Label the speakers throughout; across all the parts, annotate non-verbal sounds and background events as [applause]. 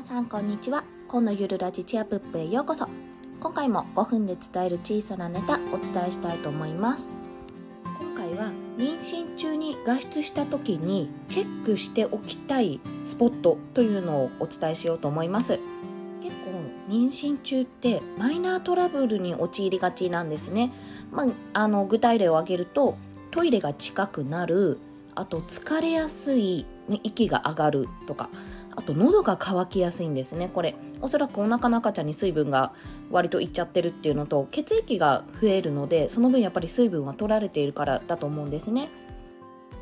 Speaker 1: 皆さんこんにちは。今のゆるラジチアプップへようこそ。今回も5分で伝える小さなネタお伝えしたいと思います。今回は妊娠中に外出した時にチェックしておきたいスポットというのをお伝えしようと思います。結構妊娠中ってマイナートラブルに陥りがちなんですね、まあ、あの具体例を挙げるとトイレが近くなるあと疲れやすい息が上がるとかあと喉が渇きやすいんですね。これおそらくお腹の赤ちゃんに水分が割といっちゃってるっていうのと血液が増えるのでその分やっぱり水分は取られているからだと思うんですね。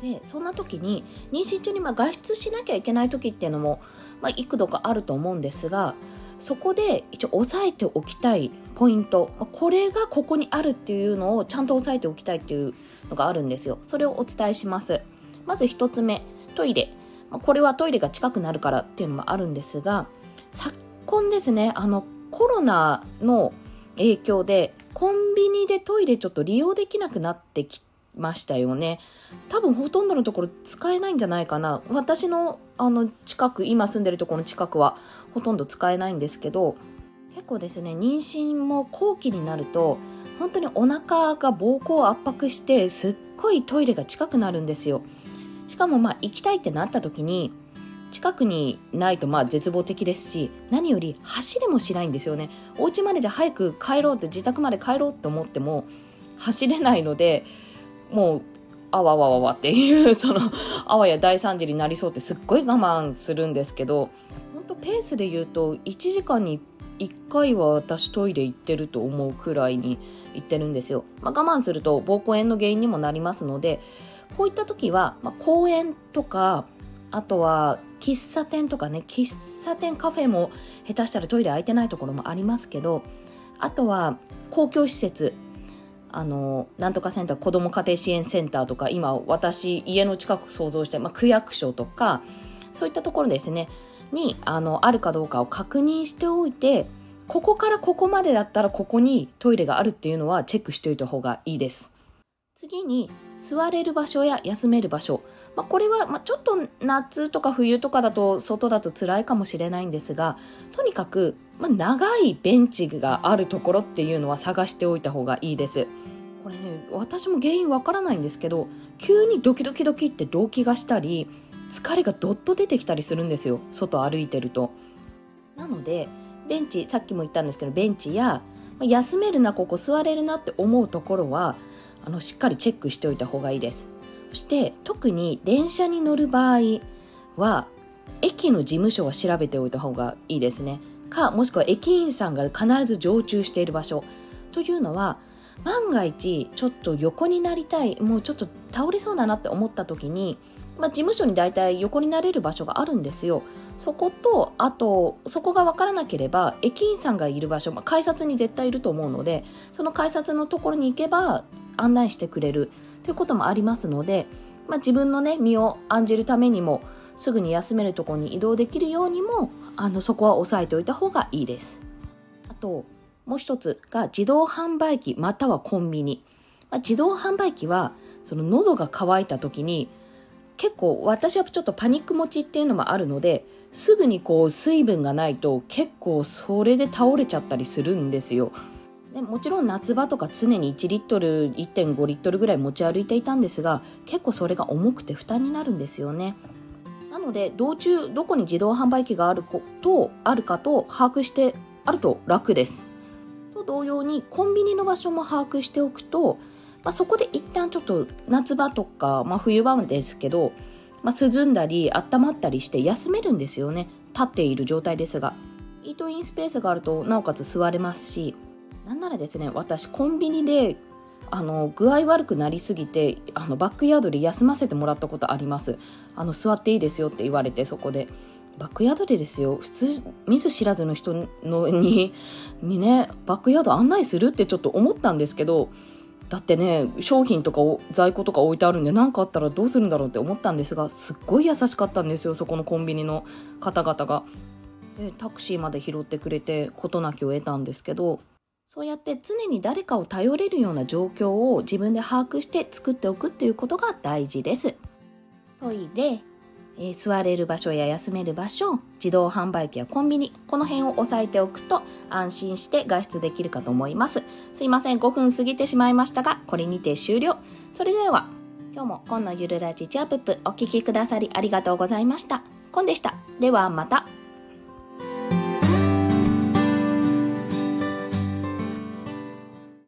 Speaker 1: でそんな時に妊娠中にま外出しなきゃいけない時っていうのも、まあ、幾度かあると思うんですがそこで一応押さえておきたいポイントこれがここにあるっていうのをちゃんと押さえておきたいっていうのがあるんですよ。それをお伝えします。まず1つ目。トイレ。これはトイレが近くなるからっていうのもあるんですが昨今ですねあのコロナの影響でコンビニでトイレちょっと利用できなくなってきましたよね。多分ほとんどのところ使えないんじゃないかな。私のあの近く今住んでるところの近くはほとんど使えないんですけど結構ですね妊娠も後期になると本当にお腹が膀胱を圧迫してすっごいトイレが近くなるんですよ。しかもまあ行きたいってなった時に近くにないとまあ絶望的ですし何より走れもしないんですよね。お家までじゃ早く帰ろうって自宅まで帰ろうって思っても走れないのでもうあわわわわっていう [laughs] そのあわや大惨事になりそうってすっごい我慢するんですけど本当ペースで言うと1時間に1回は私トイレ行ってると思うくらいに行ってるんですよ、まあ、我慢すると膀胱炎の原因にもなりますのでこういった時は、まあ、公園とかあとは喫茶店とかね喫茶店カフェも下手したらトイレ空いてないところもありますけどあとは公共施設あのなんとかセンター子ども家庭支援センターとか今私家の近く想像して、まあ、区役所とかそういったところですねにあのあるかどうかを確認しておいてここからここまでだったらここにトイレがあるっていうのはチェックしておいた方がいいです。次に座れる場所や休める場所、まあ、これは、まちょっと夏とか冬とかだと外だと辛いかもしれないんですがとにかく、ま長いベンチがあるところっていうのは探しておいた方がいいです。これね私も原因わからないんですけど急にドキドキドキって動悸がしたり疲れがどっと出てきたりするんですよ外歩いてると。なのでベンチさっきも言ったんですけどベンチや休めるなここ座れるなって思うところはあのしっかりチェックしておいた方がいいです。そして特に電車に乗る場合は駅の事務所は調べておいた方がいいですね。かもしくは駅員さんが必ず常駐している場所。というのは万が一ちょっと横になりたいもうちょっと倒れそうだなって思った時に、まあ、事務所に大体横になれる場所があるんですよ。そことあとそこが分からなければ駅員さんがいる場所、まあ、改札に絶対いると思うのでその改札のところに行けば案内してくれるということもありますので、まあ、自分のね身を案じるためにもすぐに休めるところに移動できるようにもあのそこは押さえておいた方がいいです。あともう一つが自動販売機またはコンビニ、まあ、自動販売機はその喉が渇いた時に結構私はちょっとパニック持ちっていうのもあるのですぐにこう水分がないと結構それで倒れちゃったりするんですよ。でもちろん夏場とか常に1リットル1.5リットルぐらい持ち歩いていたんですが結構それが重くて負担になるんですよね。なので道中どこに自動販売機があるとあるかと把握してあると楽です。と同様にコンビニの場所も把握しておくと、まあ、そこで一旦ちょっと夏場とか、まあ、冬場ですけど、まあ、涼んだり温まったりして休めるんですよね。立っている状態ですが。イートインスペースがあるとなおかつ座れますし。なんならですね私コンビニであの具合悪くなりすぎてあのバックヤードで休ませてもらったことあります。あの座っていいですよって言われてそこで。バックヤードでですよ。普通見ず知らずの人のににねバックヤード案内するってちょっと思ったんですけどだってね商品とか在庫とか置いてあるんで何かあったらどうするんだろうって思ったんですがすっごい優しかったんですよそこのコンビニの方々が。でタクシーまで拾ってくれて事なきを得たんですけどそうやって常に誰かを頼れるような状況を自分で把握して作っておくっていうことが大事です。トイレ、えー、座れる場所や休める場所、自動販売機やコンビニ、この辺を押さえておくと安心して外出できるかと思います。すいません、5分過ぎてしまいましたが、これにて終了。それでは、今日も今のゆるラジチアップお聴きくださりありがとうございました。コンでした。ではまた。